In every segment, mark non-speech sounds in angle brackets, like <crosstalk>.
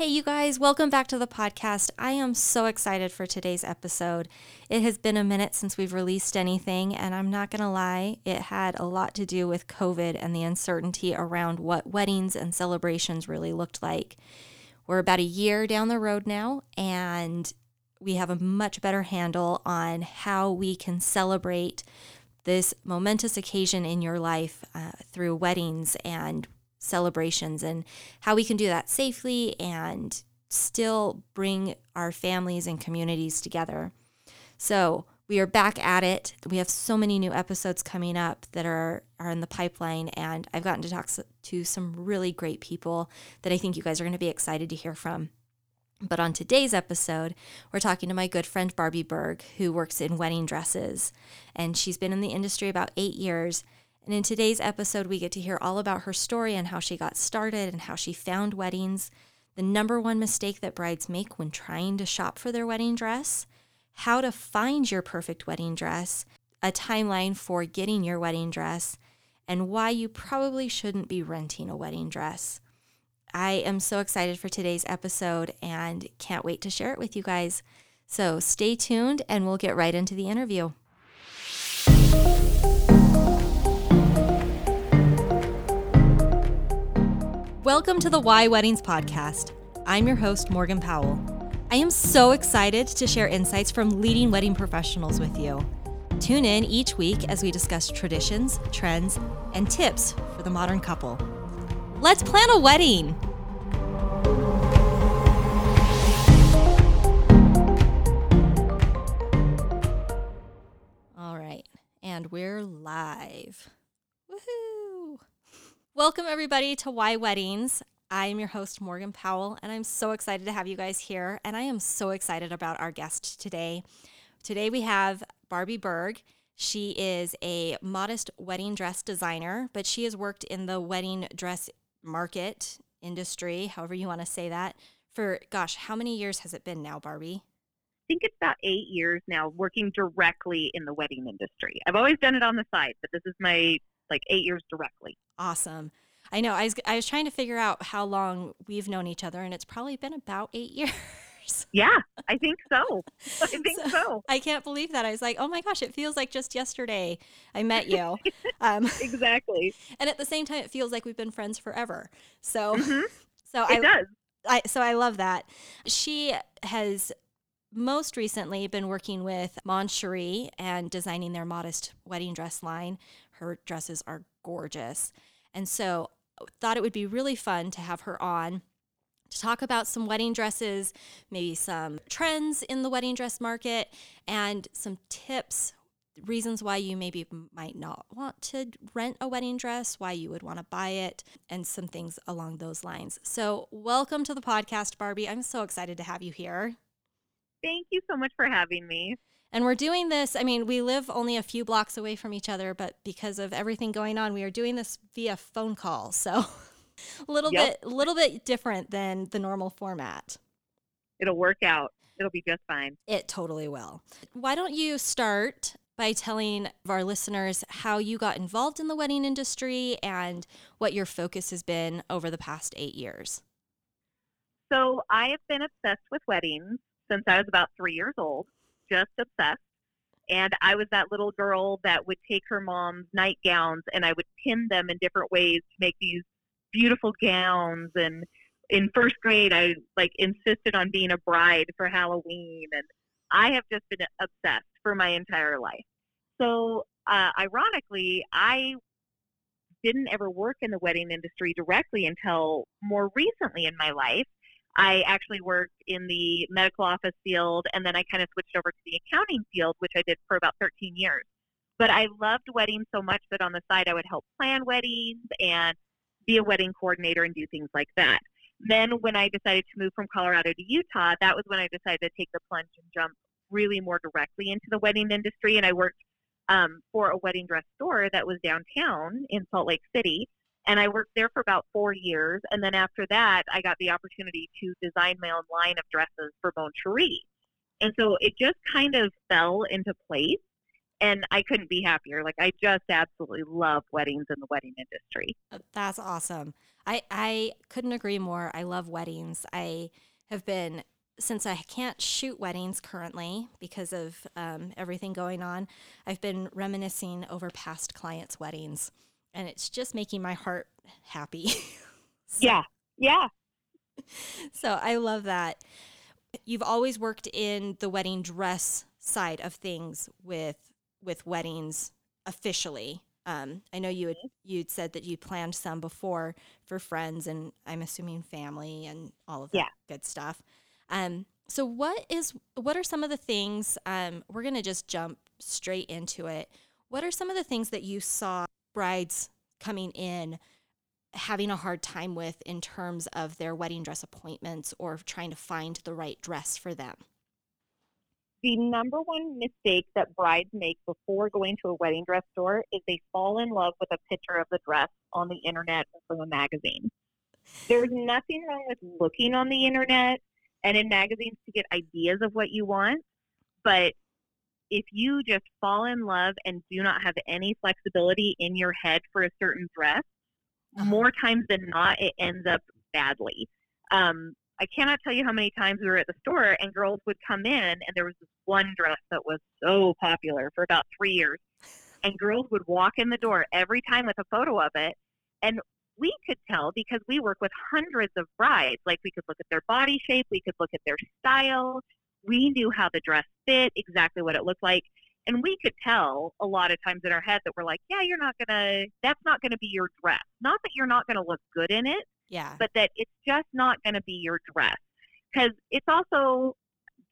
Hey, you guys, welcome back to the podcast. I am so excited for today's episode. It has been a minute since we've released anything, and I'm not going to lie, it had a lot to do with COVID and the uncertainty around what weddings and celebrations really looked like. We're about a year down the road now, and we have a much better handle on how we can celebrate this momentous occasion in your life uh, through weddings and celebrations and how we can do that safely and still bring our families and communities together. So, we are back at it. We have so many new episodes coming up that are are in the pipeline and I've gotten to talk to some really great people that I think you guys are going to be excited to hear from. But on today's episode, we're talking to my good friend Barbie Berg, who works in wedding dresses. And she's been in the industry about eight years. And in today's episode, we get to hear all about her story and how she got started and how she found weddings, the number one mistake that brides make when trying to shop for their wedding dress, how to find your perfect wedding dress, a timeline for getting your wedding dress, and why you probably shouldn't be renting a wedding dress. I am so excited for today's episode and can't wait to share it with you guys. So stay tuned and we'll get right into the interview. Welcome to the Why Weddings podcast. I'm your host, Morgan Powell. I am so excited to share insights from leading wedding professionals with you. Tune in each week as we discuss traditions, trends, and tips for the modern couple. Let's plan a wedding. All right, and we're live. Woohoo! Welcome, everybody, to Why Weddings. I am your host, Morgan Powell, and I'm so excited to have you guys here. And I am so excited about our guest today. Today, we have Barbie Berg. She is a modest wedding dress designer, but she has worked in the wedding dress market industry, however you want to say that, for gosh, how many years has it been now, Barbie? I think it's about eight years now working directly in the wedding industry. I've always done it on the side, but this is my like eight years directly. Awesome. I know. I was I was trying to figure out how long we've known each other, and it's probably been about eight <laughs> years. Yeah, I think so. I <laughs> think so, so. I can't believe that. I was like, oh my gosh, it feels like just yesterday I met you. <laughs> Um, exactly. And at the same time, it feels like we've been friends forever. So, mm-hmm. so it I, does. I so I love that. She has most recently been working with Mon Cheri and designing their modest wedding dress line. Her dresses are gorgeous. And so uh, thought it would be really fun to have her on to talk about some wedding dresses, maybe some trends in the wedding dress market, and some tips, reasons why you maybe might not want to rent a wedding dress, why you would want to buy it, and some things along those lines. So, welcome to the podcast, Barbie. I'm so excited to have you here. Thank you so much for having me. And we're doing this, I mean, we live only a few blocks away from each other, but because of everything going on, we are doing this via phone call. <laughs> So a little yep. bit little bit different than the normal format. It'll work out. It'll be just fine. It totally will. Why don't you start by telling our listeners how you got involved in the wedding industry and what your focus has been over the past 8 years? So, I have been obsessed with weddings since I was about 3 years old just obsessed. And I was that little girl that would take her mom's nightgowns and I would pin them in different ways to make these beautiful gowns. And in first grade, I like insisted on being a bride for Halloween. And I have just been obsessed for my entire life. So, uh, ironically, I didn't ever work in the wedding industry directly until more recently in my life. I actually worked in the medical office field and then I kind of switched over to the accounting field, which I did for about 13 years. But I loved weddings so much that on the side I would help plan weddings and be a wedding coordinator and do things like that. Then when I decided to move from Colorado to Utah, that was when I decided to take the plunge and jump really more directly into the wedding industry. And I worked um, for a wedding dress store that was downtown in Salt Lake City and I worked there for about four years. And then after that, I got the opportunity to design my own line of dresses for Mon Cheri. And so it just kind of fell into place. And I couldn't be happier. Like, I just absolutely love weddings in the wedding industry. That's awesome. I, I couldn't agree more. I love weddings. I have been, since I can't shoot weddings currently because of um, everything going on, I've been reminiscing over past clients' weddings and it's just making my heart happy. <laughs> so, yeah. Yeah. So I love that. You've always worked in the wedding dress side of things with with weddings officially. Um, I know you had you'd said that you planned some before for friends and I'm assuming family and all of that yeah. good stuff. Um, so what is what are some of the things? Um, we're gonna just jump straight into it. What are some of the things that you saw brides coming in having a hard time with in terms of their wedding dress appointments or trying to find the right dress for them? the number one mistake that brides make before going to a wedding dress store is they fall in love with a picture of the dress on the internet or from a magazine. There's nothing wrong with looking on the internet and in magazines to get ideas of what you want, but if you just fall in love and do not have any flexibility in your head for a certain dress, uh-huh. more times than not, it ends up badly. Um, I cannot tell you how many times we were at the store and girls would come in and there was this one dress that was so popular for about three years. And girls would walk in the door every time with a photo of it. And we could tell because we work with hundreds of brides. Like we could look at their body shape, we could look at their style. We knew how the dress fit, exactly what it looked like. And we could tell a lot of times in our head that we're like, yeah, you're not going to, that's not going to be your dress. Not that you're not going to look good in it, yeah. But that it's just not going to be your dress. Because it's also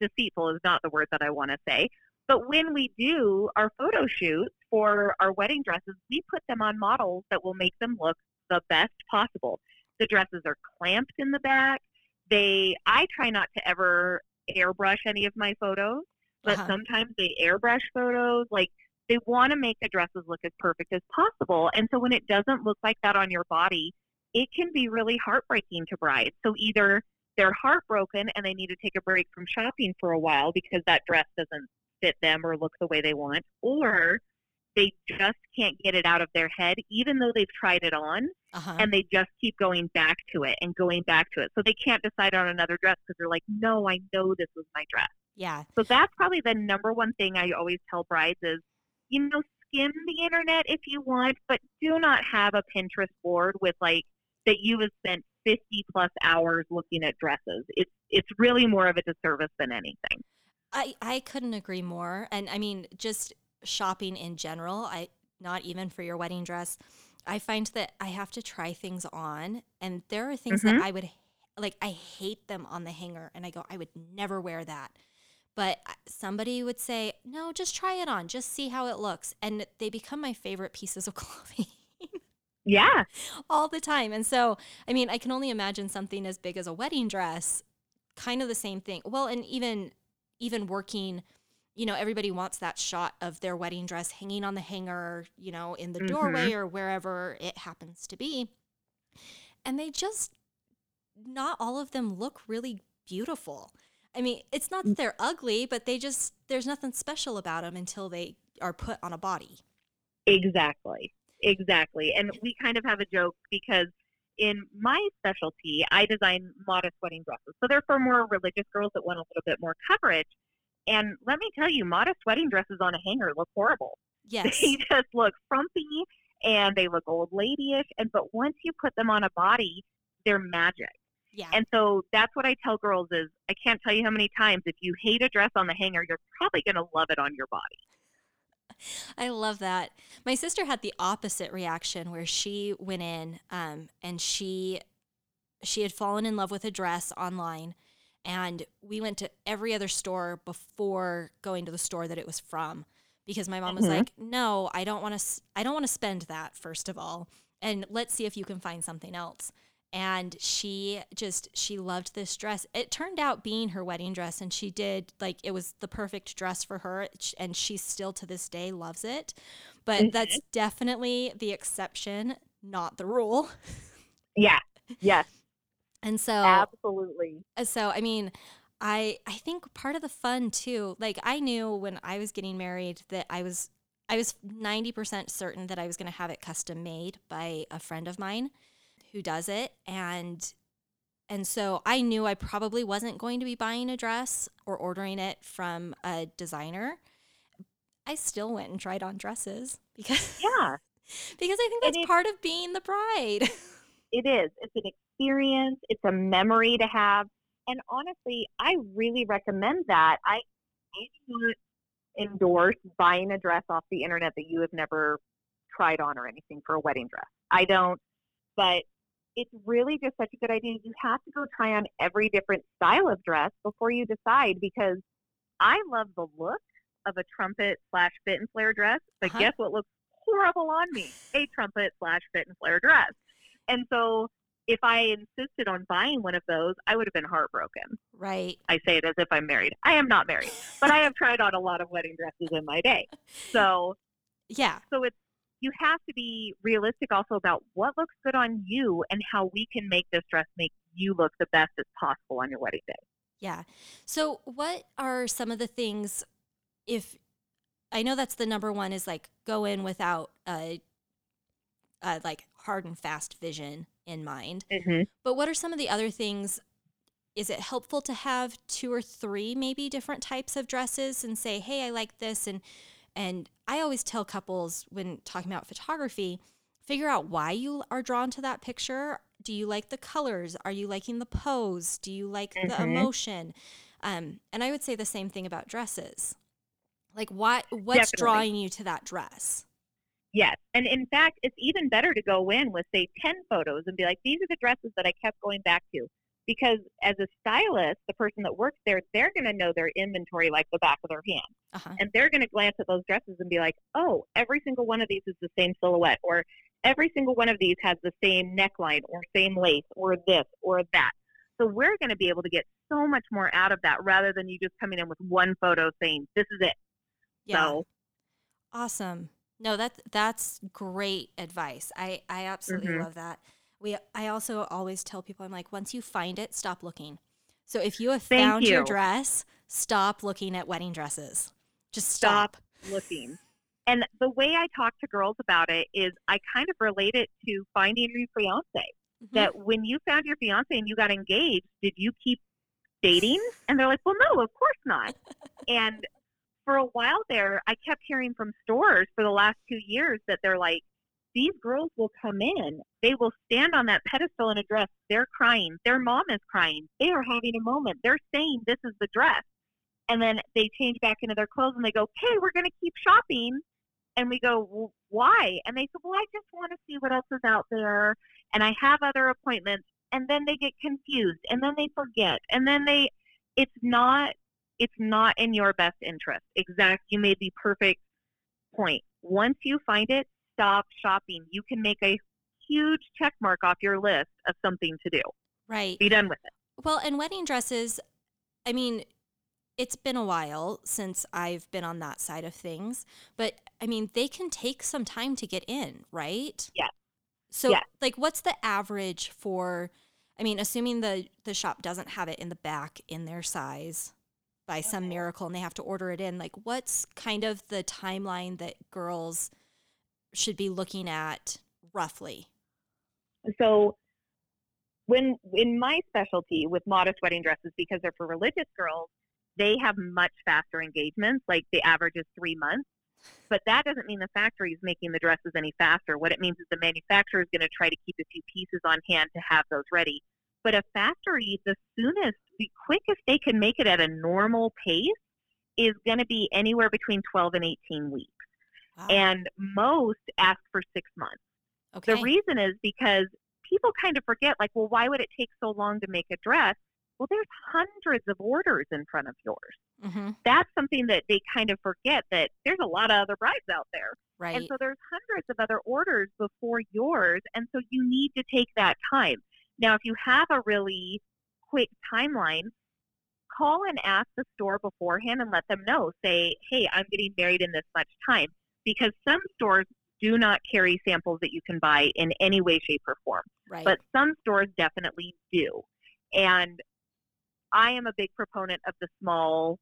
deceitful, is not the word that I want to say. But when we do our photo shoots for our wedding dresses, we put them on models that will make them look the best possible. The dresses are clamped in the back. They, I try not to ever airbrush any of my photos, but uh-huh. sometimes they airbrush photos. Like they want to make the dresses look as perfect as possible. And so when it doesn't look like that on your body, it can be really heartbreaking to brides. So either they're heartbroken and they need to take a break from shopping for a while because that dress doesn't fit them or look the way they want, or they just can't get it out of their head, even though they've tried it on, uh-huh. and they just keep going back to it and going back to it. So they can't decide on another dress because they're like, no, I know this was my dress. Yeah. So that's probably the number one thing I always tell brides is, you know, skim the internet if you want, but do not have a Pinterest board with like that you have spent 50 plus hours looking at dresses. It's it's really more of a disservice than anything. I I couldn't agree more. And I mean, just shopping in general, I not even for your wedding dress, I find that I have to try things on and there are things mm-hmm. that I would like I hate them on the hanger and I go I would never wear that. But somebody would say, "No, just try it on. Just see how it looks." And they become my favorite pieces of <laughs> clothing. Yeah. <laughs> All the time. And so, I mean, I can only imagine something as big as a wedding dress, kind of the same thing. Well, and even even working, you know, everybody wants that shot of their wedding dress hanging on the hanger, you know, in the mm-hmm. doorway or wherever it happens to be. And they just not all of them look really beautiful. I mean, it's not that they're ugly, but they just there's nothing special about them until they are put on a body. Exactly. Exactly. And we kind of have a joke because in my specialty, I design modest wedding dresses. So they're for more religious girls that want a little bit more coverage. And let me tell you, modest wedding dresses on a hanger look horrible. <laughs> Yes. They just look frumpy and they look old ladyish. And but once you put them on a body, they're magic. Yeah. And so that's what I tell girls is I can't tell you how many times if you hate a dress on the hanger, you're probably going to love it on your body. I love that. My sister had the opposite reaction where she went in um, and she she had fallen in love with a dress online and we went to every other store before going to the store that it was from because my mom was mm-hmm. like, "No, I don't want to I don't want to spend that first of all and let's see if you can find something else." and she just she loved this dress it turned out being her wedding dress and she did like it was the perfect dress for her and she still to this day loves it but mm-hmm. that's definitely the exception not the rule yeah yes and so absolutely uh, so i mean i i think part of the fun too like i knew when i was getting married that i was i was 90% certain that i was going to have it custom made by a friend of mine who does it and and so I knew I probably wasn't going to be buying a dress or ordering it from a designer. I still went and tried on dresses because Yeah, <laughs> because I think that's part of being the bride. <laughs> it is. It's an experience. It's a memory to have. And honestly, I really recommend that. I, I do not endorse buying a dress off the internet that you have never tried on or anything for a wedding dress. I don't. But it's really just such a good idea. You have to go try on every different style of dress before you decide because I love the look of a trumpet slash fit and flare dress, but Uh-huh. guess what looks horrible on me? A trumpet slash fit and flare dress. And so if I insisted on buying one of those, I would have been heartbroken. right. I say it as if I'm married. I am not married, but I have tried on a lot of wedding dresses in my day. <laughs> So Yeah. so it's you have to be realistic also about what looks good on you and how we can make this dress make you look the best as possible on your wedding day. Yeah. So, what are some of the things if I know that's the number one is like go in without a, a like hard and fast vision in mind. Mm-hmm. But what are some of the other things? Is it helpful to have two or three maybe different types of dresses and say, "Hey, I like this," and and I always tell couples when talking about photography, figure out why you are drawn to that picture. Do you like the colors? Are you liking the pose? Do you like the Mhm. emotion? Um, and I would say the same thing about dresses. Like, what What's Definitely. drawing you to that dress? Yes. And in fact, it's even better to go in with, say, 10 photos and be like, these are the dresses that I kept going back to. Because as a stylist, the person that works there, they're going to know their inventory like the back of their hand. Uh huh. And they're going to glance at those dresses and be like, oh, every single one of these is the same silhouette, or every single one of these has the same neckline, or same lace, or this, or that. So we're going to be able to get so much more out of that rather than you just coming in with one photo saying, this is it. Yeah. So, Awesome. No, that that's great advice. I I absolutely Mhm. love that. We I also always tell people I'm like once you find it, stop looking. So if you have Thank found your dress, stop looking at wedding dresses. Just Stop. stop. looking. And the way I talk to girls about it is I kind of relate it to finding your fiance. Mhm. That when you found your fiance and you got engaged, did you keep dating? And they're like, well, no, of course not. and for a while there, I kept hearing from stores for the last two years that they're like, these girls will come in, they will stand on that pedestal in a dress, they're crying, their mom is crying, they are having a moment, they're saying this is the dress. And then they change back into their clothes and they go, hey, we're going to keep shopping. And we go, well, why? And they said, well, I just want to see what else is out there. And I have other appointments. And then they get confused and then they forget. And then they, it's not, it's not in your best interest. Exact. You made the perfect point. Once you find it, stop shopping. You can make a huge check mark off your list of something to do. Right. Be done with it. Well, and wedding dresses, I mean, it's been a while since I've been on that side of things, but I mean, they can take some time to get in, right? Yes. So, Yes. like, what's the average for? I mean, assuming the the shop doesn't have it in the back in their size by oh, some miracle, and they have to order it in. Like, what's kind of the timeline that girls should be looking at roughly? So when in my specialty with modest wedding dresses, because they're for religious girls, they have much faster engagements. Like the average is three months. But that doesn't mean the factory is making the dresses any faster. What it means is the manufacturer is going to try to keep a few pieces on hand to have those ready. But a factory, the soonest, the quickest they can make it at a normal pace is going to be anywhere between 12 and 18 weeks. Wow. And most ask for six months. okay. The reason is because people kind of forget, like, well, why would it take so long to make a dress? Well, there's hundreds of orders in front of yours. hmm That's something that they kind of forget that there's a lot of other brides out there. Right. And so there's hundreds of other orders before yours. And so you need to take that time. Now, if you have a really quick timeline, call and ask the store beforehand and let them know. Say, hey, I'm getting married in this much time. Because some stores do not carry samples that you can buy in any way, shape, or form. right. But some stores definitely do. And I am a big proponent of the small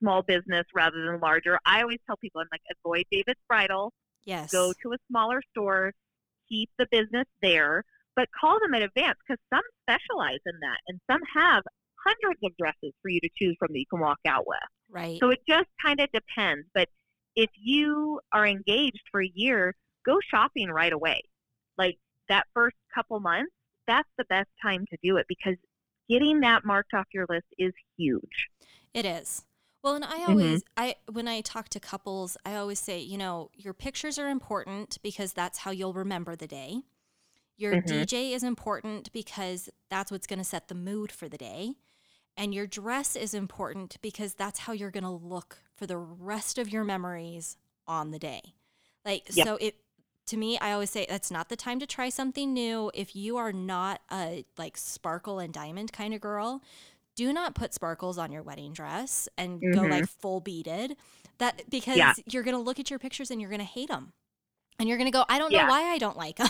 small business rather than larger. I always tell people I'm like avoid David's Bridal, yes. go to a smaller store, keep the business there. But call them in advance because some specialize in that and some have hundreds of dresses for you to choose from that you can walk out with. Right. So it just kind of depends. But if you are engaged for a year, go shopping right away. Like that first couple months, that's the best time to do it because getting that marked off your list is huge. It is. Well, and I mm-hmm. always I when I talk to couples, I always say, you know, your pictures are important because that's how you'll remember the day. Your Mhm. DJ is important because that's what's going to set the mood for the day. And your dress is important because that's how you're going to look for the rest of your memories on the day. Like Yep. so it to me, I always say that's not the time to try something new if you are not a like sparkle and diamond kind of girl. Do not put sparkles on your wedding dress and go Mhm. like full beaded. That because Yeah. you're going to look at your pictures and you're going to hate them. And you're going to go, I don't know Yeah. why I don't like them.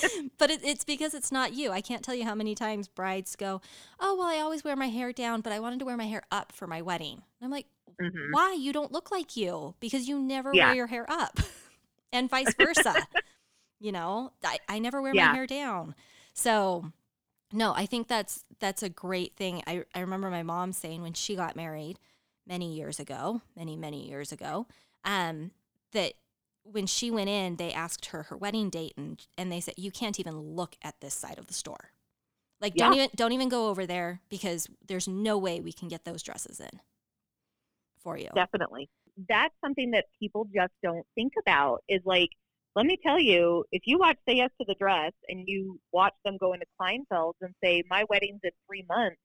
<laughs> but it, it's because it's not you. I can't tell you how many times brides go, Oh, well, I always wear my hair down, but I wanted to wear my hair up for my wedding. And I'm like, Mhm. Why? You don't look like you because you never Yeah. wear your hair up, <laughs> and vice versa. you know, I, I never wear Yeah. my hair down. So, no, I think that's that's a great thing. I, I remember my mom saying when she got married many years ago, many, many years ago, um, that when she went in, they asked her her wedding date and and they said you can't even look at this side of the store. Like don't even don't even go over there because there's no way we can get those dresses in for you. Definitely. That's something that people just don't think about is like, let me tell you, if you watch Say Yes to the Dress and you watch them go into Kleinfeld's and say, my wedding's in three months,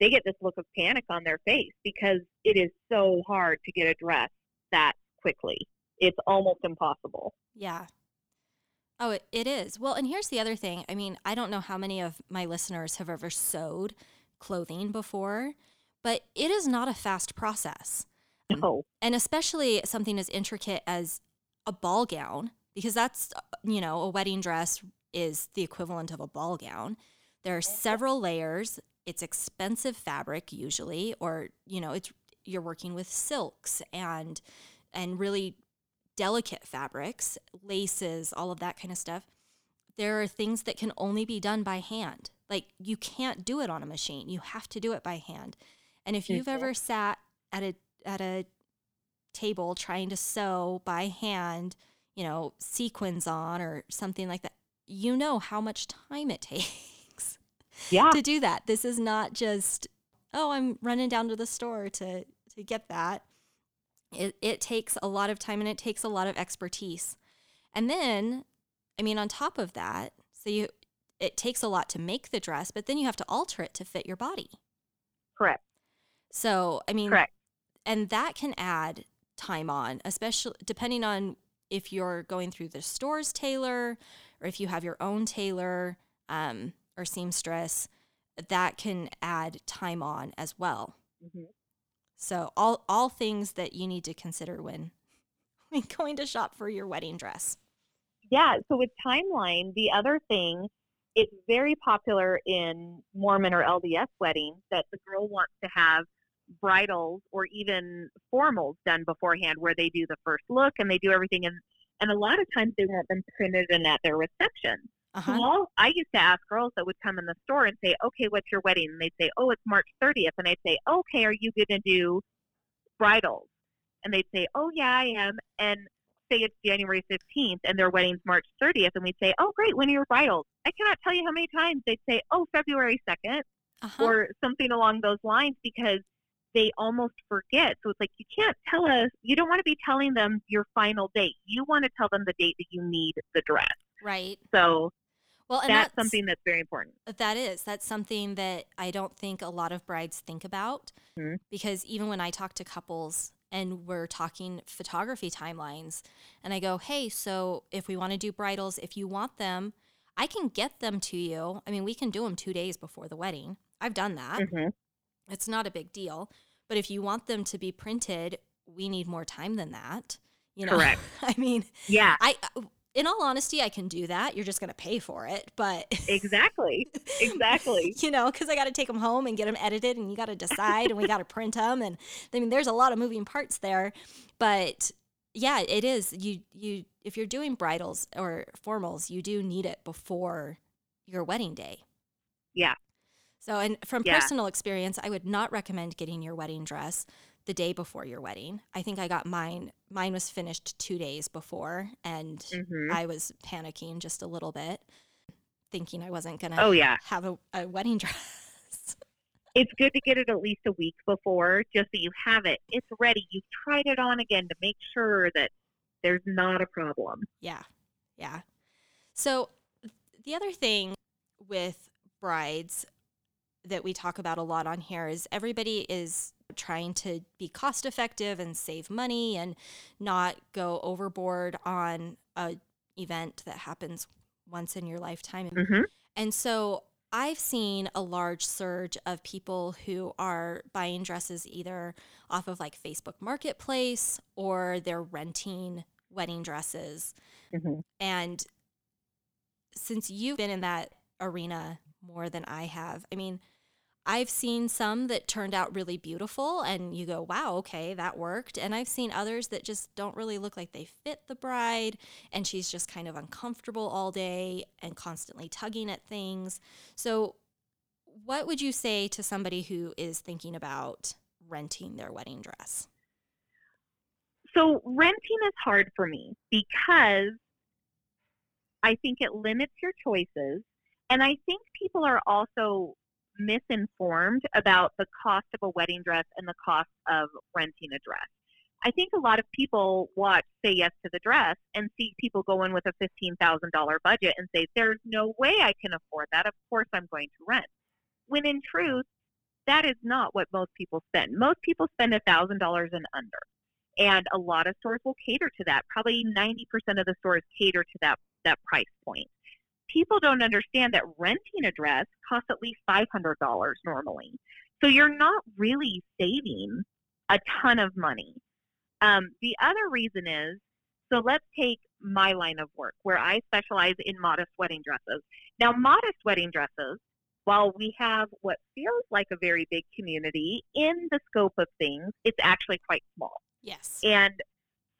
they get this look of panic on their face because it is so hard to get a dress that quickly. It's almost impossible. Yeah. Oh, it, it is. Well, and here's the other thing. I mean, I don't know how many of my listeners have ever sewed clothing before, but it is not a fast process. No. And especially something as intricate as a ball gown, because that's, uh, you know, a wedding dress is the equivalent of a ball gown. There are several layers. It's expensive fabric usually, or, you know, it's you're working with silks and and really delicate fabrics, laces, all of that kind of stuff. There are things that can only be done by hand. Like you can't do it on a machine. You have to do it by hand. And if you've ever sat at a at a table trying to sew by hand, you know, sequins on or something like that, you know how much time it <laughs> takes Yeah. to do that. This is not just, oh, I'm running down to the store to to get that. It it takes a lot of time and it takes a lot of expertise. And then, I mean, on top of that, so you it takes a lot to make the dress, but then you have to alter it to fit your body. Correct. So, I mean, Correct. and that can add time on, especially depending on if you're going through the store's tailor or if you have your own tailor um, or seamstress, that can add time on as well. Mhm. So all all things that you need to consider when <laughs> when going to shop for your wedding dress. Yeah, so with timeline, the other thing, it's very popular in Mormon or LDS weddings that the girl wants to have bridals or even formals done beforehand where they do the first look and they do everything and and a lot of times they want them printed and at their reception. Uh-huh. all, I used to ask girls that would come in the store and say, "Okay, what's your wedding?" And they'd say, "Oh, it's March 30th." And I'd say, "Okay, are you going to do bridals?" And they'd say, "Oh, yeah, I am." And say it's January 15th and their wedding's March 30th, and we'd say, "Oh, great, when are your bridals?" I cannot tell you how many times they'd say, "Oh, February 2nd," Uh-huh. or something along those lines because they almost forget. So it's like you can't tell us. You don't want to be telling them your final date. You want to tell them the date that you need the dress. right. So Well, and that's, something that's very important. That is. That's something that I don't think a lot of brides think about Mhm. because even when I talk to couples and we're talking photography timelines, and I go, hey, so if we want to do bridals, if you want them, I can get them to you. I mean, we can do them two days before the wedding. I've done that. hmm It's not a big deal. But if you want them to be printed, we need more time than that. You know, Correct. <laughs> I mean, Yeah, I, in all honesty, I can do that. You're just going to pay for it. But exactly. Exactly. <laughs> you know, because I got to take them home and get them edited, and you got to decide, and we got to print them, and I mean, there's a lot of moving parts there. But yeah, it is. You you if you're doing bridals or formals, you do need it before your wedding day. Yeah. So, and from Yeah. personal experience, I would not recommend getting your wedding dress the day before your wedding. I think I got mine. Mine was finished two days before, and hmm I was panicking just a little bit, thinking I wasn't gonna Oh yeah. have a, a wedding <laughs> dress. It's good to get it at least a week before, just so you have it. It's ready. You've tried it on again to make sure that there's not a problem. Yeah. Yeah. So the other thing with brides that we talk about a lot on here is everybody is trying to be cost effective and save money and not go overboard on a event that happens once in your lifetime. hmm And so I've seen a large surge of people who are buying dresses either off of like Facebook Marketplace or they're renting wedding dresses. hmm And since you've been in that arena more than I have, I mean, I've seen some that turned out really beautiful and you go, wow, okay, that worked. And I've seen others that just don't really look like they fit the bride and she's just kind of uncomfortable all day and constantly tugging at things. So, what would you say to somebody who is thinking about renting their wedding dress? So renting is hard for me because I think it limits your choices. And I think people are also misinformed about the cost of a wedding dress and the cost of renting a dress. I think a lot of people watch Say Yes to the Dress and see people go in with a $15,000 budget and say, There's no way I can afford that. Of course, I'm going to rent. When in truth, that is not what most people spend. Most people spend $1,000 and under and a lot of stores will cater to that. Probably 90% of the stores cater to that that price point. People don't understand that renting a dress costs at least $500 normally. So you're not really saving a ton of money. Um, the other reason is so let's take my line of work where I specialize in modest wedding dresses. Now, modest wedding dresses, while we have what feels like a very big community, in the scope of things, it's actually quite small. Yes. And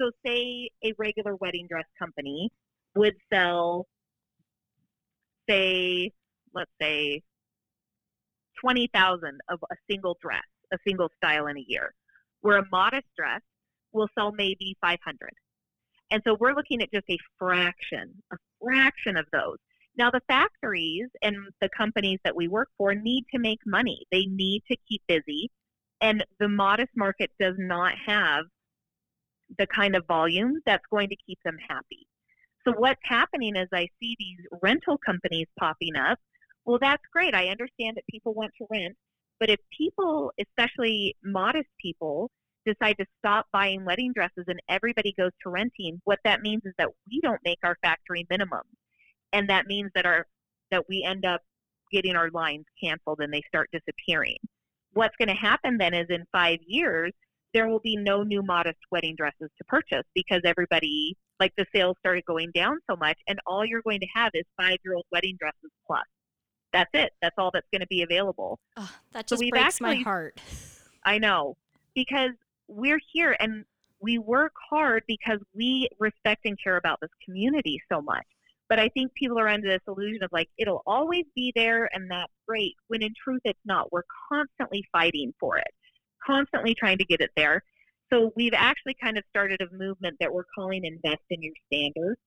so, say a regular wedding dress company would sell, say, let's say, 20,000 of a single dress, a single style in a year, where a modest dress will sell maybe 500. And so we're looking at just a fraction, a fraction of those. Now, the factories and the companies that we work for need to make money. They need to keep busy. And the modest market does not have the kind of volume that's going to keep them happy. So, what's happening is I see these rental companies popping up. Well, that's great. I understand that people want to rent. But if people, especially modest people, decide to stop buying wedding dresses and everybody goes to renting, what that means is that we don't make our factory minimum. And that means that our that we end up getting our lines canceled and they start disappearing. What's going to happen then is in 5 years there will be no new modest wedding dresses to purchase because everybody like the sales started going down so much and all you're going to have is 5-year-old wedding dresses plus. That's it. That's all that's going to be available. Oh, that So just we've breaks my heart. <laughs> I know because we're here and we work hard because we respect and care about this community so much. But I think people are under this illusion of like it'll always be there and that's great when in truth it's not. We're constantly fighting for it, constantly trying to get it there. So we've actually kind of started a movement that we're calling Invest in Your Standards,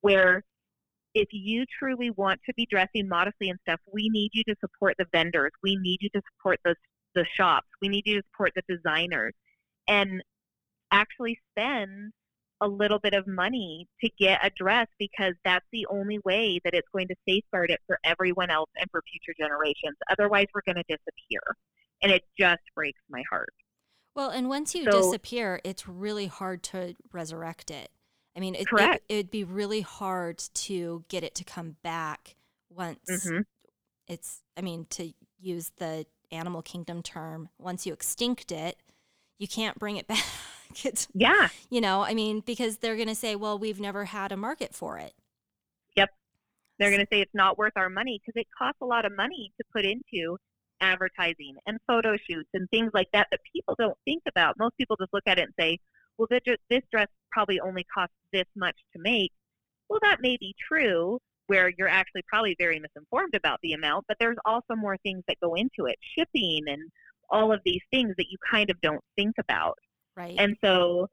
where if you truly want to be dressing modestly and stuff, we need you to support the vendors. We need you to support the the shops. We need you to support the designers and actually spend a little bit of money to get a dress because that's the only way that it's going to safeguard it for everyone else and for future generations. Otherwise, we're going to disappear. And it just breaks my heart. Well, and once you So- disappear, it's really hard to resurrect it. I mean, it, it, Correct. it'd be really hard to get it to come back once hmm it's, I mean, to use the animal kingdom term, once you extinct it, you can't bring it <laughs> back. It's, Yeah. you know, I mean, because they're going to say, well, we've never had a market for it. Yep. They're going to say it's not worth our money because it costs a lot of money to put into advertising and photo shoots and things like that that people don't think about. Most people just look at it and say, well, this dress probably only costs this much to make. Well, that may be true, where you're actually probably very misinformed about the amount, but there's also more things that go into it, shipping and all of these things that you kind of don't think about. Right. And so,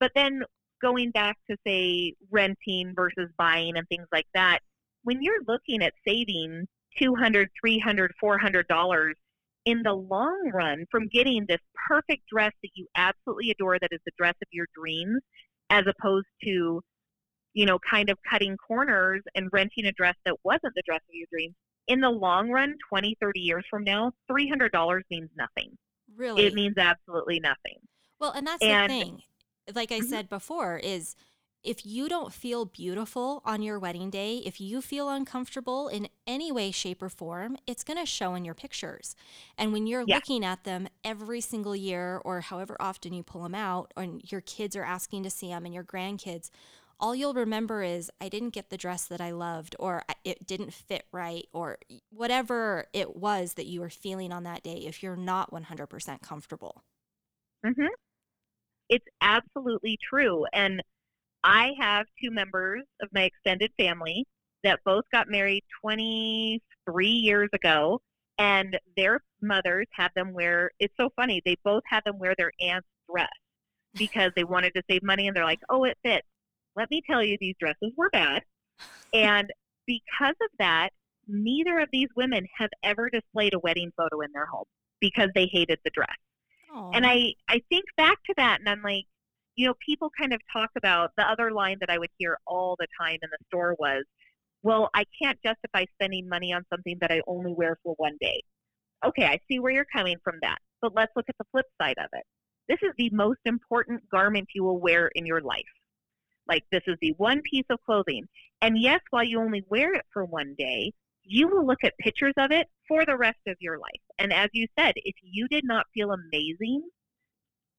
but then going back to say renting versus buying and things like that, when you're looking at saving 200, 300, 400 dollars in the long run from getting this perfect dress that you absolutely adore that is the dress of your dreams as opposed to you know kind of cutting corners and renting a dress that wasn't the dress of your dreams. In the long run 20 30 years from now $300 means nothing. Really? It means absolutely nothing. Well and that's and, the thing. Like i mm-hmm. said before is if you don't feel beautiful on your wedding day, if you feel uncomfortable in any way, shape, or form, it's going to show in your pictures. And when you're yeah. looking at them every single year or however often you pull them out, and your kids are asking to see them and your grandkids, all you'll remember is I didn't get the dress that I loved, or it didn't fit right, or whatever it was that you were feeling on that day if you're not 100% comfortable. Mm-hmm. It's absolutely true. And I have two members of my extended family that both got married 23 years ago, and their mothers had them wear. It's so funny. They both had them wear their aunt's dress because they wanted to save money, and they're like, "Oh, it fits." Let me tell you, these dresses were bad, and because of that, neither of these women have ever displayed a wedding photo in their home because they hated the dress. Aww. And I I think back to that, and I'm like, you know, people kind of talk about the other line that I would hear all the time in the store was, well, I can't justify spending money on something that I only wear for one day. Okay, I see where you're coming from that. But let's look at the flip side of it. This is the most important garment you will wear in your life. Like, this is the one piece of clothing. And yes, while you only wear it for one day, you will look at pictures of it for the rest of your life. And as you said, if you did not feel amazing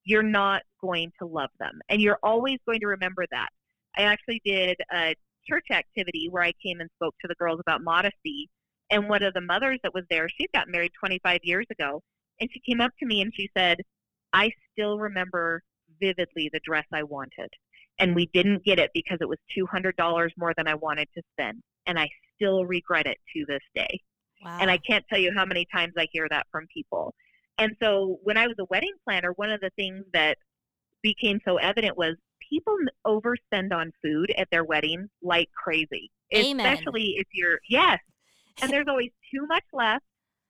you're not going to love them. And you're always going to remember that. I actually did a church activity where I came and spoke to the girls about modesty. And one of the mothers that was there, she got married 25 years ago. And she came up to me and she said, I still remember vividly the dress I wanted. And we didn't get it because it was $200 more than I wanted to spend. And I still regret it to this day. Wow. And I can't tell you how many times I hear that from people. And so when I was a wedding planner, one of the things that became so evident was people overspend on food at their wedding like crazy. Amen. Especially if you're, yes. And <laughs> there's always too much left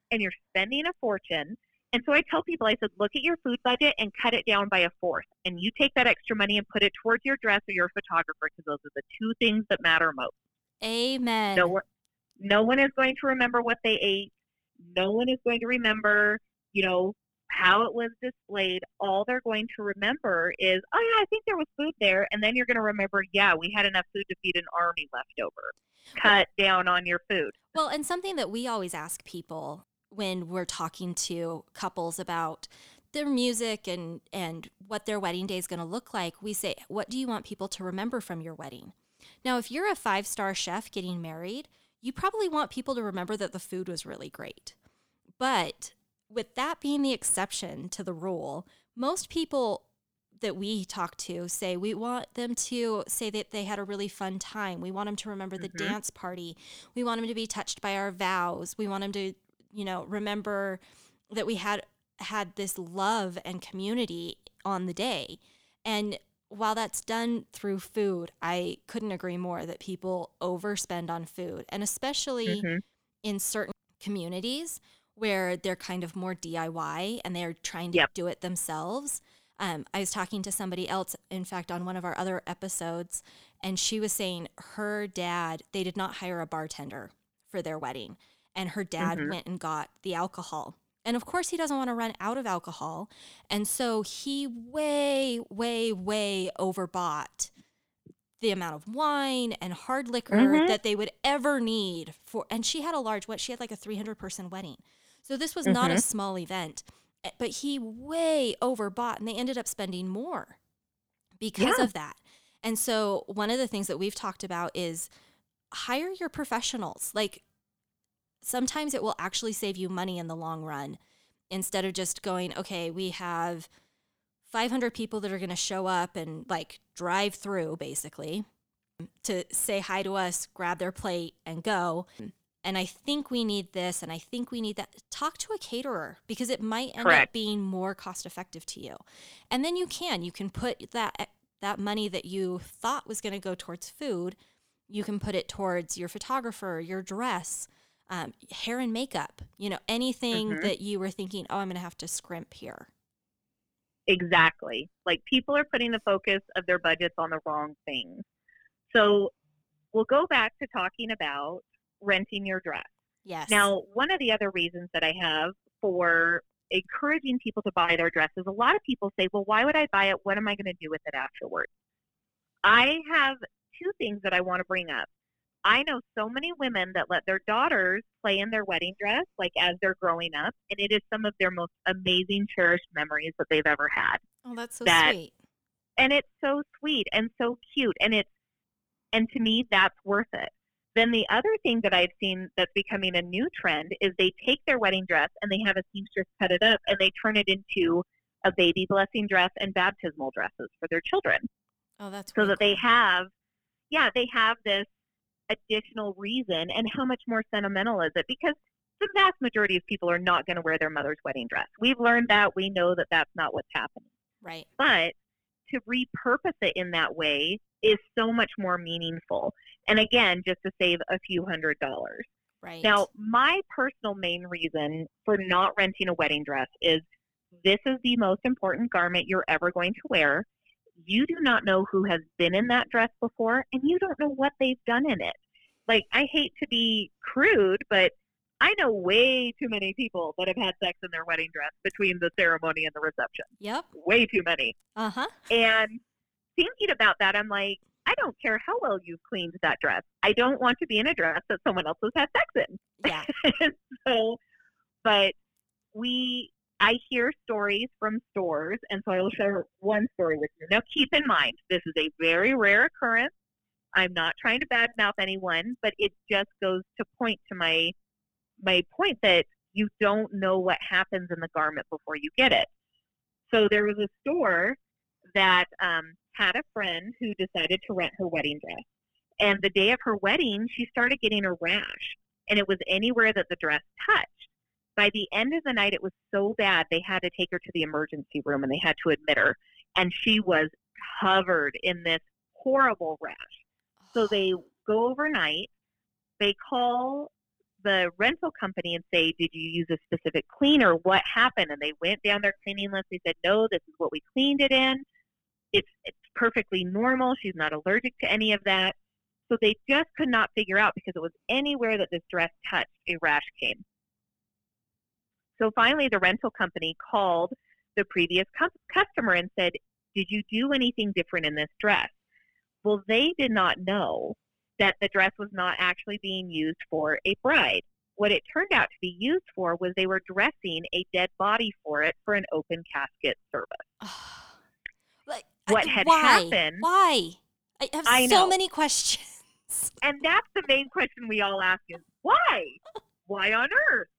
and you're spending a fortune. And so I tell people, I said, look at your food budget and cut it down by a fourth. And you take that extra money and put it towards your dress or your photographer because those are the two things that matter most. Amen. No no one is going to remember what they ate. No one is going to remember you know, how it was displayed, all they're going to remember is, oh, yeah, I think there was food there. And then you're going to remember, yeah, we had enough food to feed an army left over. Cut down on your food. Well, and something that we always ask people when we're talking to couples about their music and, and what their wedding day is going to look like, we say, what do you want people to remember from your wedding? Now, if you're a five star chef getting married, you probably want people to remember that the food was really great. But with that being the exception to the rule, most people that we talk to say we want them to say that they had a really fun time. We want them to remember the mm-hmm. dance party. We want them to be touched by our vows. We want them to, you know, remember that we had had this love and community on the day. And while that's done through food, I couldn't agree more that people overspend on food, and especially mm-hmm. in certain communities where they're kind of more DIY and they're trying to yep. do it themselves. Um, I was talking to somebody else, in fact, on one of our other episodes, and she was saying her dad, they did not hire a bartender for their wedding. And her dad mm-hmm. went and got the alcohol. And of course, he doesn't want to run out of alcohol. And so he way, way, way overbought the amount of wine and hard liquor mm-hmm. that they would ever need for. And she had a large, what she had like a 300 person wedding. So this was mm-hmm. not a mm-hmm. small event, eh, but he way overbought and they ended up spending more because yeah. of that. And so one of the things that we've talked about is hire your professionals. Like sometimes it will actually save you money in the long run instead of just going, okay, we have 500 people that are going to show up and like drive through basically to say hi to us, grab their plate, and go. And I think we need this, and I think we need that. Talk to a caterer because it might end Correct. up being more cost effective to you. And then you can you can put that that money that you thought was going to go towards food, you can put it towards your photographer, your dress, um, hair and makeup. You know anything Mhm. that you were thinking, oh, I'm going to have to scrimp here. Exactly. Like people are putting the focus of their budgets on the wrong things. So we'll go back to talking about renting your dress. Yes. Now, one of the other reasons that I have for encouraging people to buy their dresses, a lot of people say, well, why would I buy it? What am I going to do with it afterwards? I have two things that I want to bring up. I know so many women that let their daughters play in their wedding dress, like as they're growing up, and it is some of their most amazing, cherished memories that they've ever had oh, that's so that- sweet. and it's so sweet and so cute and it's and to me that's worth it then the other thing that i've seen that's becoming a new trend is they take their wedding dress and they have a seamstress cut it up and they turn it into a baby blessing dress and baptismal dresses for their children. Oh, that's so really that they have yeah they have this additional reason and how much more sentimental is it? Because the vast majority of people are not going to wear their mother's wedding dress. We've learned that. We know that that's not what's happening. Right. but to repurpose it in that way is so much more meaningful. And again, just to save a few hundred dollars. Right. Now, my personal main reason for not renting a wedding dress is this is the most important garment you're ever going to wear. You do not know who has been in that dress before, and you don't know what they've done in it. Like, I hate to be crude, but I know way too many people that have had sex in their wedding dress between the ceremony and the reception. Yep. Way too many. Uh huh. And thinking about that, I'm like, I don't care how well you've cleaned that dress. I don't want to be in a dress that someone else has had sex in. Yeah. <laughs> so, but we, I hear stories from stores, and so I will share one story with you. Now, keep in mind, this is a very rare occurrence. I'm not trying to badmouth anyone, but it just goes to point to my my point that you don't know what happens in the garment before you get it. So there was a store that um, had a friend who decided to rent her wedding dress. And the day of her wedding, she started getting a rash, and it was anywhere that the dress touched. By the end of the night, it was so bad they had to take her to the emergency room and they had to admit her. And she was covered in this horrible rash. So they go overnight. They call the rental company and say, "Did you use a specific cleaner? What happened?" And they went down their cleaning list. They said, "No, this is what we cleaned it in. It's it's perfectly normal. She's not allergic to any of that." So they just could not figure out because it was anywhere that this dress touched, a rash came. So finally, the rental company called the previous cu- customer and said, "Did you do anything different in this dress?" Well, they did not know that the dress was not actually being used for a bride. What it turned out to be used for was they were dressing a dead body for it for an open casket service. What had why? happened- Why? I have I so know. many questions. <laughs> And that's the main question we all ask is why? Why on earth?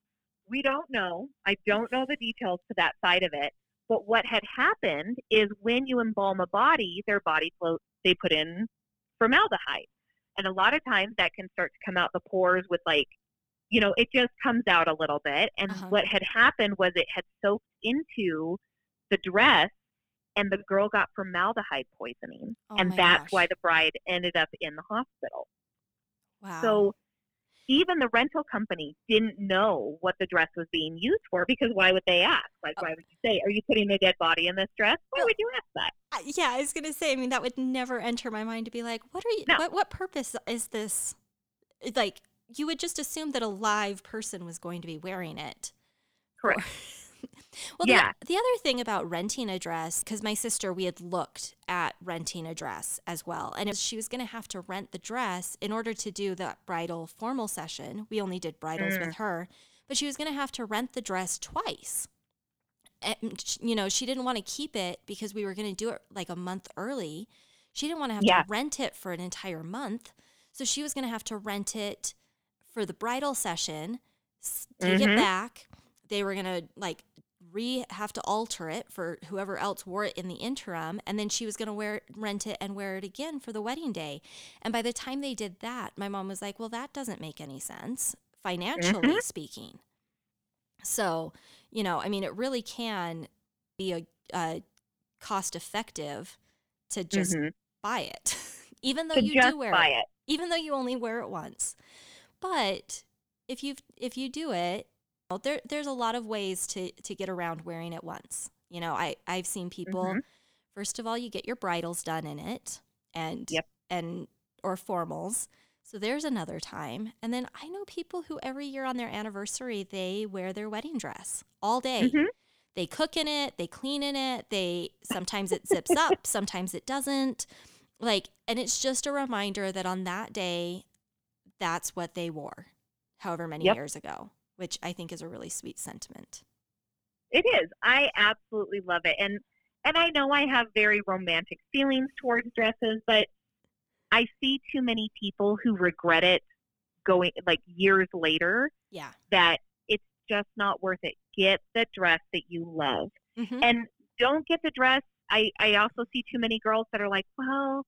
We don't know. I don't know the details to that side of it. But what had happened is when you embalm a body, their body float they put in formaldehyde. And a lot of times that can start to come out the pores with like you know, it just comes out a little bit. And Uh-huh. what had happened was it had soaked into the dress and the girl got formaldehyde poisoning. Oh and that's gosh. why the bride ended up in the hospital. Wow. So even the rental company didn't know what the dress was being used for because why would they ask? Like, Oh. why would you say, "Are you putting a dead body in this dress?" Why Well- would you ask that? I- yeah, I was gonna say. I mean, that would never enter my mind to be like, what are you? No. What what purpose is this? Like, you would just assume that a live person was going to be wearing it. Correct. <laughs> well, Yeah. the, the other thing about renting a dress, because my sister, we had looked at renting a dress as well. And it, she was going to have to rent the dress in order to do the bridal formal session. We only did bridals Mm. with her, but she was going to have to rent the dress twice. And, you know, she didn't want to keep it because we were going to do it like a month early. She didn't want to have Yeah. to rent it for an entire month. So she was going to have to rent it for the bridal session, take it Mhm. back. They were going to like re have to alter it for whoever else wore it in the interim and then she was going to wear rent it and wear it again for the wedding day and by the time they did that my mom was like well that doesn't make any sense financially Mhm. speaking so you know i mean it really can be a, a cost effective to just Mhm. buy it <laughs> even though To you do wear buy it it. even though you only wear it once. But if you if you do it, there there's a lot of ways to to get around wearing it once. You know, I I've seen people. Mhm. First of all, you get your bridals done in it, and Yep. and or formals. So there's another time. And then I know people who every year on their anniversary they wear their wedding dress all day. Mhm. They cook in it, they clean in it, they sometimes it zips up, <laughs> sometimes it doesn't. Like and it's just a reminder that on that day that's what they wore however many Yep. years ago, which I think is a really sweet sentiment. It is. I absolutely love it. And and I know I have very romantic feelings towards dresses, but I see too many people who regret it going like years later Yeah. that it's just not worth it. Get the dress that you love. Mhm. And don't get the dress. I, I also see too many girls that are like, well,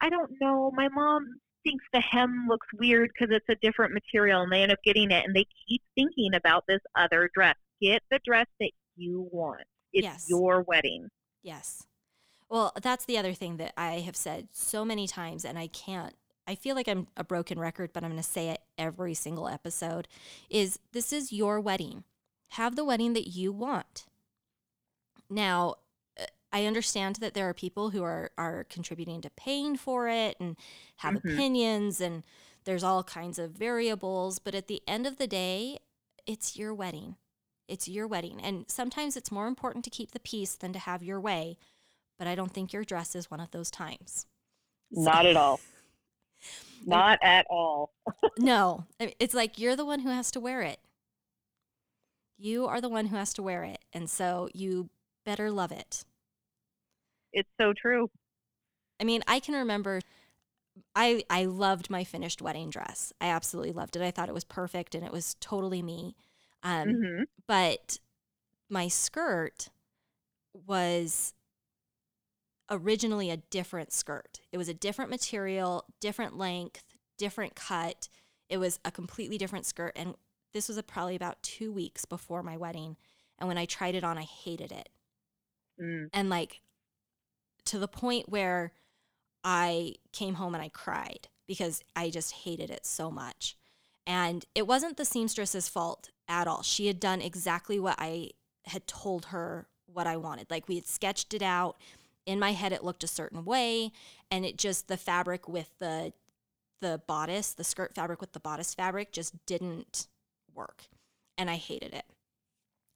I don't know. My mom thinks the hem looks weird because it's a different material, and they end up getting it, and they keep thinking about this other dress. Get the dress that you want. It's Yes. your wedding. Yes. Well, that's the other thing that I have said so many times, and I can't. I feel like I'm a broken record, but I'm going to say it every single episode is this is your wedding. Have the wedding that you want. Now, I understand that there are people who are, are contributing to paying for it and have Mhm. opinions, and there's all kinds of variables. But at the end of the day, it's your wedding. It's your wedding. And sometimes it's more important to keep the peace than to have your way. But I don't think your dress is one of those times. So- Not at all. <laughs> Not at all. <laughs> no, it's like you're the one who has to wear it. You are the one who has to wear it. And so you better love it. It's so true. I mean, I can remember I I loved my finished wedding dress. I absolutely loved it. I thought it was perfect and it was totally me. Um, hmm but my skirt was originally a different skirt. It was a different material, different length, different cut. It was a completely different skirt. And this was a, probably about two weeks before my wedding. And when I tried it on, I hated it. Mm. And like to the point where I came home and I cried because I just hated it so much. And it wasn't the seamstress's fault at all. She had done exactly what I had told her what I wanted. Like we had sketched it out. In my head it looked a certain way and it just the fabric with the the bodice, the skirt fabric with the bodice fabric just didn't work. And I hated it.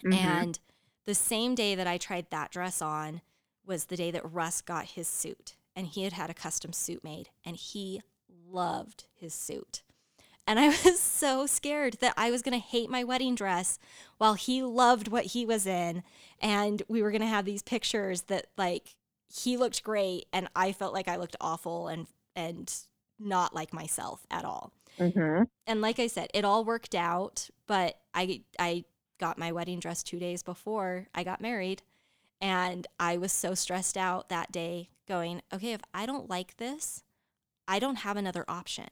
Mhm. And the same day that I tried that dress on was the day that Russ got his suit. And he had had a custom suit made and he loved his suit. And I <laughs> was so scared that I was going to hate my wedding dress while he loved what he was in. And we were going to have these pictures that, like, he looked great and I felt like I looked awful and, and not like myself at all Mhm. and like I said, it all worked out. But I I got my wedding dress two days before I got married, and I was so stressed out that day. Going, okay, if I don't like this, I don't have another option.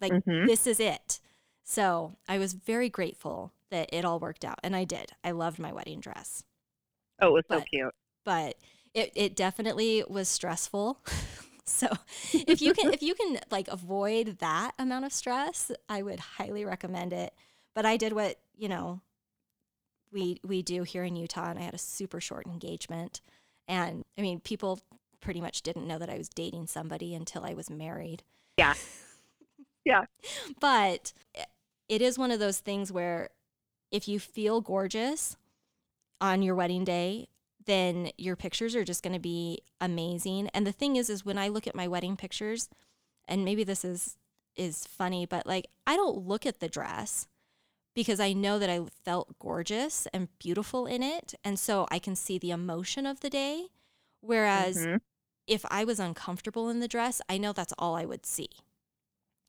Like Mhm. this is it. So I was very grateful that it all worked out, and I did. I loved my wedding dress, Oh, it was so cute. but it it definitely was stressful. <laughs> so if you can <laughs> if you can like avoid that amount of stress, I would highly recommend it. But I did what, you know, we we do here in Utah and I had a super short engagement. And I mean, people pretty much didn't know that I was dating somebody until I was married. Yeah. <laughs> Yeah. But it is one of those things where if you feel gorgeous on your wedding day, then your pictures are just going to be amazing. And the thing is is when I look at my wedding pictures, and maybe this is is funny, but like I don't look at the dress because I know that I felt gorgeous and beautiful in it, and so I can see the emotion of the day. Whereas Mhm. if I was uncomfortable in the dress, I know that's all I would see.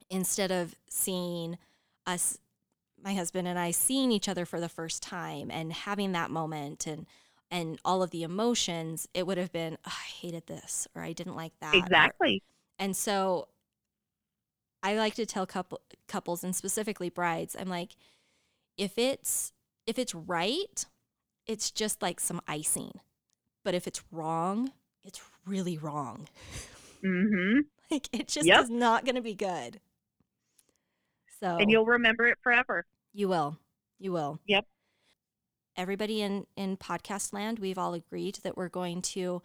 Instead of seeing us my husband and I seeing each other for the first time and having that moment and and all of the emotions, it would have been oh, I hated this or I didn't like that. or- Exactly. and so I like to tell couple couples and specifically brides, I'm like, if it's if it's right, it's just like some icing. But if it's wrong, it's really wrong. Mm-hmm. <laughs> Like it just Yep. is not gonna be good. So And you'll remember it forever. you will. You will. Yep. Everybody in in podcast land, we've all agreed that we're going to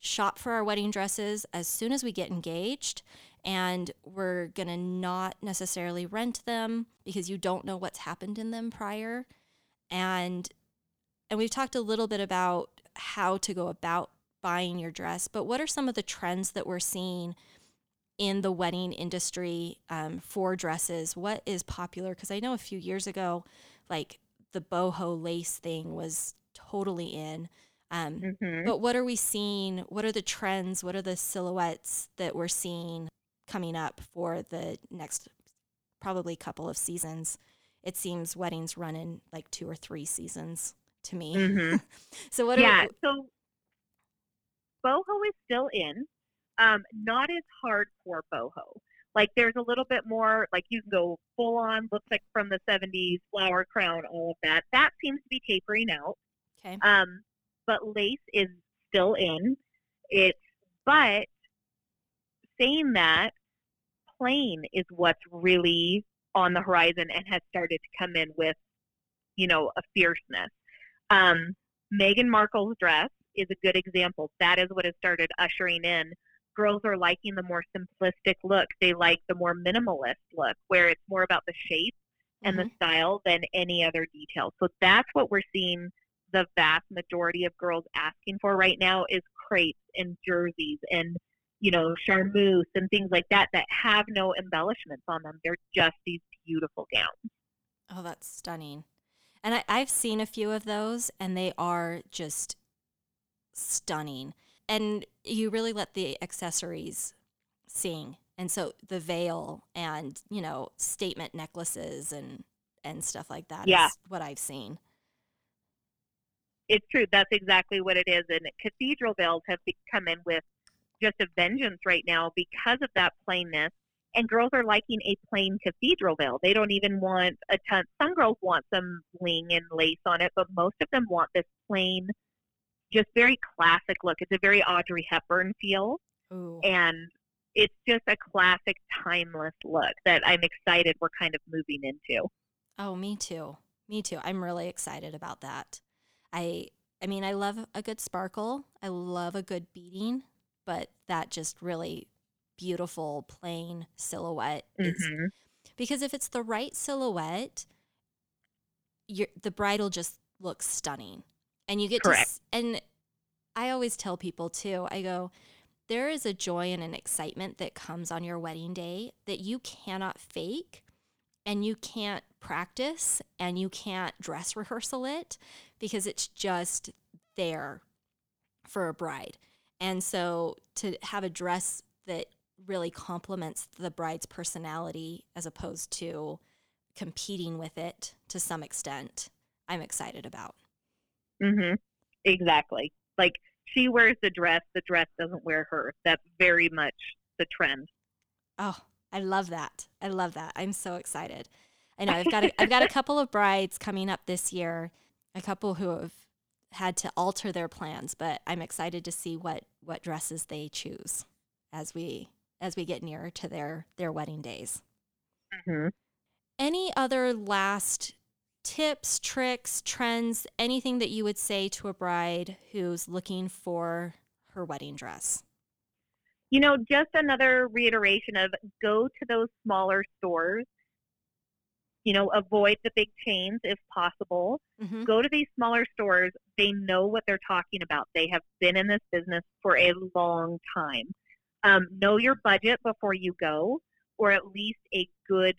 shop for our wedding dresses as soon as we get engaged and we're going to not necessarily rent them because you don't know what's happened in them prior. And and we've talked a little bit about how to go about buying your dress, but what are some of the trends that we're seeing in the wedding industry um, for dresses? What is popular? Because I know a few years ago, like the boho lace thing was totally in. Um, hmm but what are we seeing? What are the trends? What are the silhouettes that we're seeing coming up for the next probably couple of seasons? It seems weddings run in like two or three seasons to me. hmm <laughs> so what yeah. are So boho is still in. Um, not as hardcore boho. Like there's a little bit more. Like you can go full on. Looks like from the '70s, flower crown, all of that. That seems to be tapering out. okay? Um, but lace is still in. It's but saying that plain is what's really on the horizon and has started to come in with, you know, a fierceness. Um, Meghan Markle's dress is a good example. That is what has started ushering in. Girls are liking the more simplistic look. They like the more minimalist look, where it's more about the shape and Mhm. the style than any other detail. So that's what we're seeing the vast majority of girls asking for right now is crepes and jerseys and you know charmeuse and things like that that have no embellishments on them. They're just these beautiful gowns. Oh, that's stunning. And I, I've seen a few of those, and they are just stunning. And you really let the accessories sing. And so the veil and, you know, statement necklaces and and stuff like that is Yeah. what I've seen. It's true. That's exactly what it is. And cathedral veils have come in with just a vengeance right now because of that plainness. And girls are liking a plain cathedral veil. They don't even want a ton. Some girls want some bling and lace on it, but most of them want this plain, just very classic look. It's a very Audrey Hepburn feel. Ooh. and it's just a classic timeless look that I'm excited we're kind of moving into. Oh, me too. Me too. I'm really excited about that. I I mean, I love a good sparkle. I love a good beading, but that just really beautiful plain silhouette is Mhm. because if it's the right silhouette, the bride will just look stunning, and you get to. Correct. s- And I always tell people too. I go, there is a joy and an excitement that comes on your wedding day that you cannot fake, and you can't practice, and you can't dress rehearsal it because it's just there for a bride. And so to have a dress that really complements the bride's personality as opposed to competing with it to some extent, I'm excited about. Mm-hmm. Exactly. Like she wears the dress, the dress doesn't wear her. That's very much the trend. Oh, I love that. I love that. I'm so excited. I know I've got a, I've got a <laughs> couple of brides coming up this year, a couple who have had to alter their plans, but I'm excited to see what what dresses they choose as we as we get nearer to their their wedding days. Mhm. Any other last tips, tricks, trends, anything that you would say to a bride who's looking for her wedding dress? You know, just another reiteration of go to those smaller stores. You know, avoid the big chains if possible. Mm-hmm. go to these smaller stores. They know what they're talking about. They have been in this business for a long time. Um, know your budget before you go, or at least a good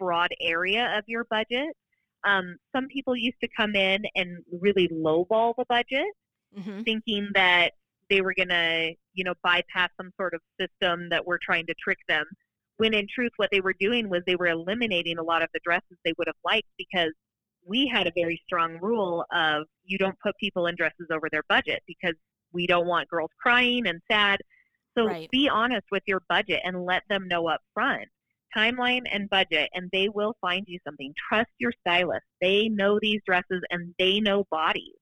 broad area of your budget. Um, some people used to come in and really lowball the budget, Mm-hmm. thinking that they were going to, you know, bypass some sort of system that we're trying to trick them. When in truth, what they were doing was they were eliminating a lot of the dresses they would have liked because we had a very strong rule of you don't put people in dresses over their budget because we don't want girls crying and sad. So Right. be honest with your budget and let them know up front. Timeline and budget, and they will find you something. Trust your stylist. They know these dresses and they know bodies.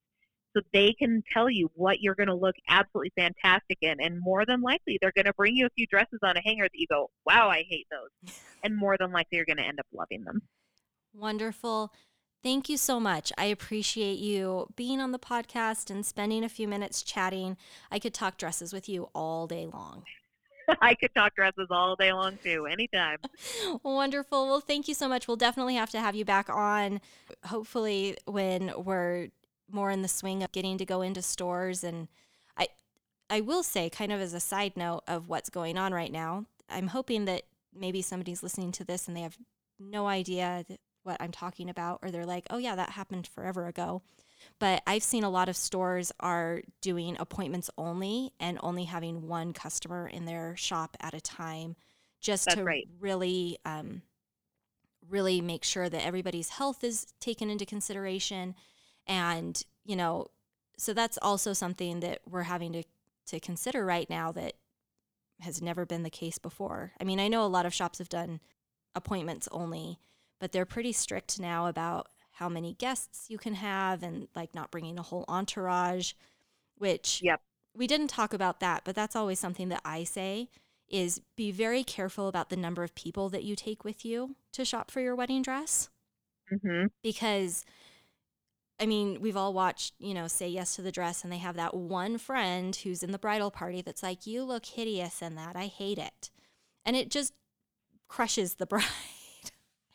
So they can tell you what you're going to look absolutely fantastic in. And more than likely, they're going to bring you a few dresses on a hanger that you go, wow, I hate those. <laughs> And more than likely, you're going to end up loving them. Wonderful. Thank you so much. I appreciate you being on the podcast and spending a few minutes chatting. I could talk dresses with you all day long. <laughs> I could talk dresses all day long, too, anytime. <laughs> Wonderful. Well, thank you so much. We'll definitely have to have you back on, hopefully, when we're more in the swing of getting to go into stores. And I, I will say, kind of as a side note of what's going on right now, I'm hoping that maybe somebody's listening to this and they have no idea what I'm talking about, or they're like, oh, yeah, that happened forever ago. But I've seen a lot of stores are doing appointments only and only having one customer in their shop at a time just That's to right. really um, really make sure that everybody's health is taken into consideration and you know so that's also something that we're having to to consider right now that has never been the case before. I mean i know a lot of shops have done appointments only but they're pretty strict now about how many guests you can have and like not bringing a whole entourage which Yep. we didn't talk about that but that's always something that i say is be very careful about the number of people that you take with you to shop for your wedding dress. Hmm because I mean, we've all watched, you know, say yes to the dress and they have that one friend who's in the bridal party that's like, "You look hideous in that. I hate it." And it just crushes the <laughs> bride.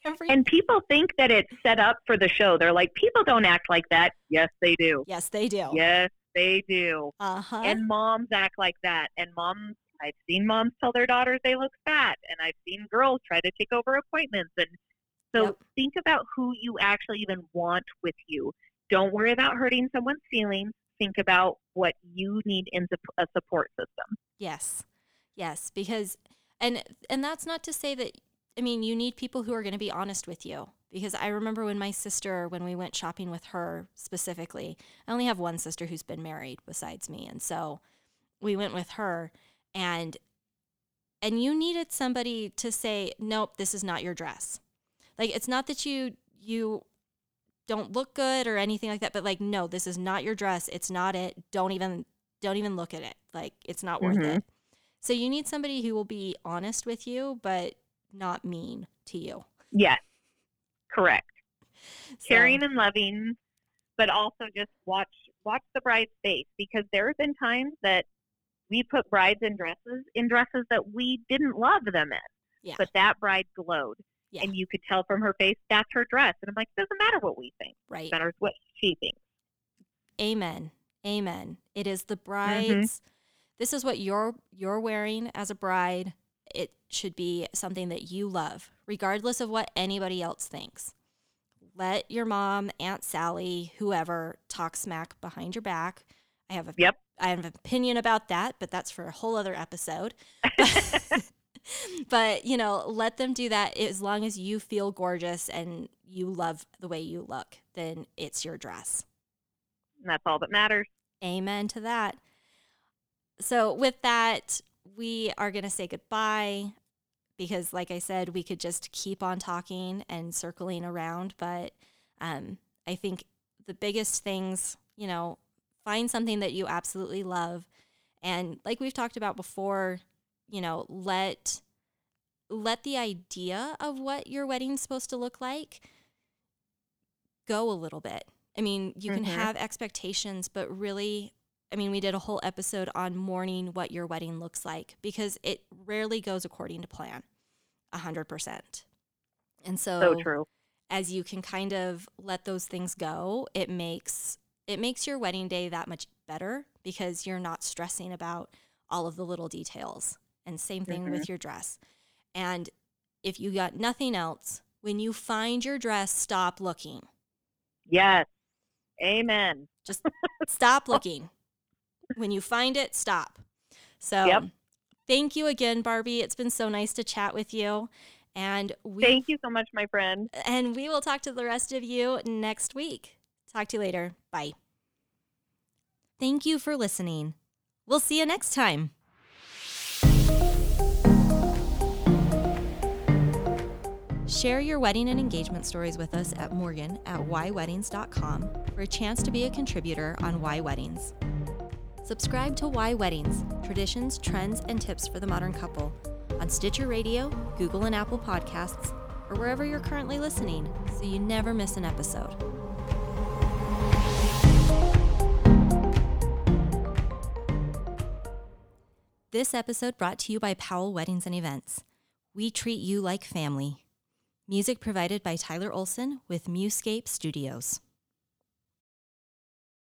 Every And people think that it's set up for the show. They're like, people don't act like that. Yes, they do. Yes, they do. Yes, they do. Uh-huh. And moms act like that. And moms, I've seen moms tell their daughters they look fat. And I've seen girls try to take over appointments. And so Yep. think about who you actually even want with you. Don't worry about hurting someone's feelings. Think about what you need in a support system. Yes. Yes, because and and that's not to say that I mean, you need people who are going to be honest with you because I remember when my sister when we went shopping with her specifically. I only have one sister who's been married besides me, and so we went with her and and you needed somebody to say, "Nope, this is not your dress." Like it's not that you you don't look good or anything like that, but like no, this is not your dress. It's not it. Don't even don't even look at it. Like it's not worth Mhm. it. So you need somebody who will be honest with you but not mean to you. Yes, correct. <laughs> So- caring and loving, but also just watch watch the bride's face because there have been times that we put brides in dresses in dresses that we didn't love them in, yeah. but that bride glowed, Yeah. and you could tell from her face that's her dress. And I'm like, doesn't matter what we think, right. it matters what she thinks. Amen. Amen. It is the Mm-hmm. bride's. This is what you're you're wearing as a bride. It should be something that you love, regardless of what anybody else thinks. Let your mom, Aunt Sally, whoever talk smack behind your back. I have a Yep. I have an opinion about that, but that's for a whole other episode. <laughs> <laughs> but, you know, let them do that as long as you feel gorgeous and you love the way you look, then it's your dress. And that's all that matters. Amen to that. So, with that, we are going to say goodbye because, like I said, we could just keep on talking and circling around. But um, I think the biggest things, you know, find something that you absolutely love. And like we've talked about before, you know, let let the idea of what your wedding's supposed to look like go a little bit. I mean, you can Mhm. have expectations, but really, I mean, we did a whole episode on mourning what your wedding looks like because it rarely goes according to plan, a hundred percent. And so, So true. as you can kind of let those things go, it makes it makes your wedding day that much better because you're not stressing about all of the little details. And same thing Mhm. with your dress. And if you got nothing else, when you find your dress, stop looking. Yes. Amen. Just <laughs> stop looking. When you find it, stop. So Yep. Thank you again, Barbie. It's been so nice to chat with you. And we Thank you so much, my friend. and we will talk to the rest of you next week. Talk to you later. Bye. Thank you for listening. We'll see you next time. Share your wedding and engagement stories with us at Morgan at yweddings.com for a chance to be a contributor on Why Weddings. Subscribe to Why Weddings Traditions, Trends, and Tips for the Modern Couple on Stitcher Radio, Google and Apple Podcasts, or wherever you're currently listening so you never miss an episode. This episode brought to you by Powell Weddings and Events. We treat you like family. Music provided by Tyler Olson with Muscape Studios.